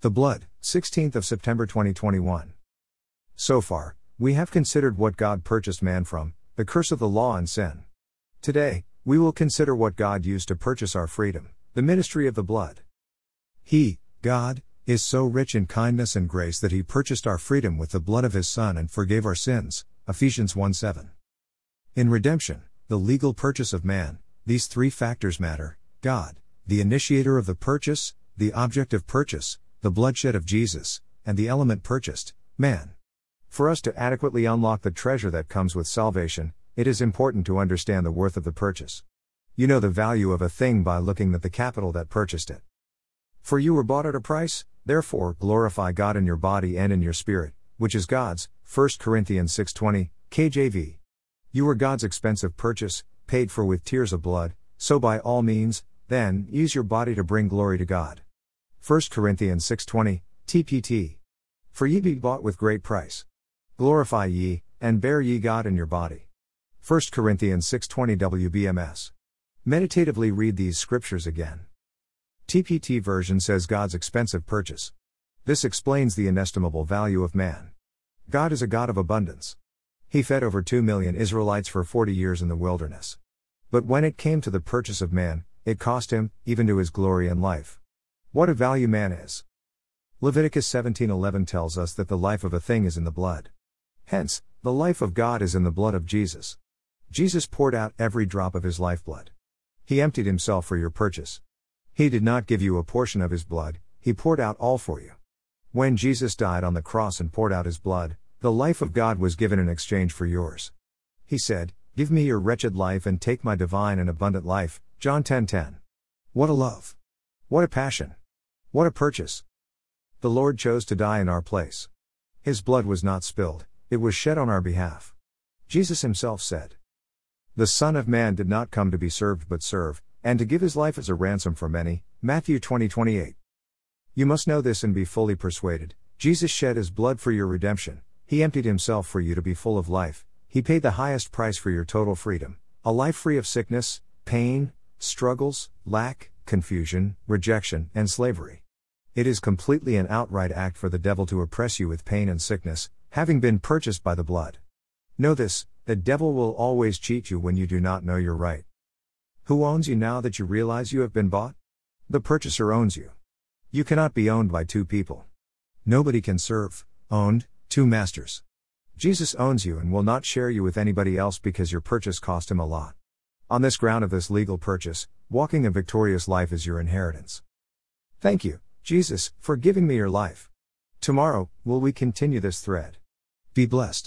The Blood, 16th of September 2021. So far, we have considered what God purchased man from, the curse of the law and sin. Today, we will consider what God used to purchase our freedom, the ministry of the blood. He, God, is so rich in kindness and grace that he purchased our freedom with the blood of his Son and forgave our sins. Ephesians 1 7. In redemption, the legal purchase of man, these three factors matter God, the initiator of the purchase, the object of purchase, the bloodshed of Jesus, and the element purchased, man. For us to adequately unlock the treasure that comes with salvation, it is important to understand the worth of the purchase. You know the value of a thing by looking at the capital that purchased it. For you were bought at a price, therefore glorify God in your body and in your spirit, which is God's. 1 Corinthians 6:20, KJV. You were God's expensive purchase, paid for with tears of blood, so by all means, then, use your body to bring glory to God. 1 Corinthians 6:20, TPT. For ye be bought with great price. Glorify ye, and bear ye God in your body. 1 Corinthians 6:20 WBMS. Meditatively read these scriptures again. TPT version says God's expensive purchase. This explains the inestimable value of man. God is a God of abundance. He fed over 2 million Israelites for 40 years in the wilderness. But when it came to the purchase of man, it cost him, even to his glory and life. What a value man is. Leviticus 17:11 tells us that the life of a thing is in the blood. Hence, the life of God is in the blood of Jesus. Jesus poured out every drop of his lifeblood. He emptied himself for your purchase. He did not give you a portion of his blood, he poured out all for you. When Jesus died on the cross and poured out his blood, the life of God was given in exchange for yours. He said, Give me your wretched life and take my divine and abundant life. John 10:10. 10, 10. What a love. What a passion. What a purchase! The Lord chose to die in our place. His blood was not spilled, it was shed on our behalf. Jesus himself said, The Son of Man did not come to be served but serve, and to give his life as a ransom for many. Matthew 20 28. You must know this and be fully persuaded. Jesus shed his blood for your redemption, he emptied himself for you to be full of life, he paid the highest price for your total freedom, a life free of sickness, pain, struggles, lack, confusion, rejection, and slavery. It is completely an outright act for the devil to oppress you with pain and sickness, having been purchased by the blood. Know this the devil will always cheat you when you do not know your right. Who owns you now that you realize you have been bought? The purchaser owns you. You cannot be owned by two people. Nobody can serve, owned, two masters. Jesus owns you and will not share you with anybody else because your purchase cost him a lot. On this ground of this legal purchase, walking a victorious life is your inheritance. Thank you, Jesus, for giving me your life. Tomorrow, will we continue this thread? Be blessed.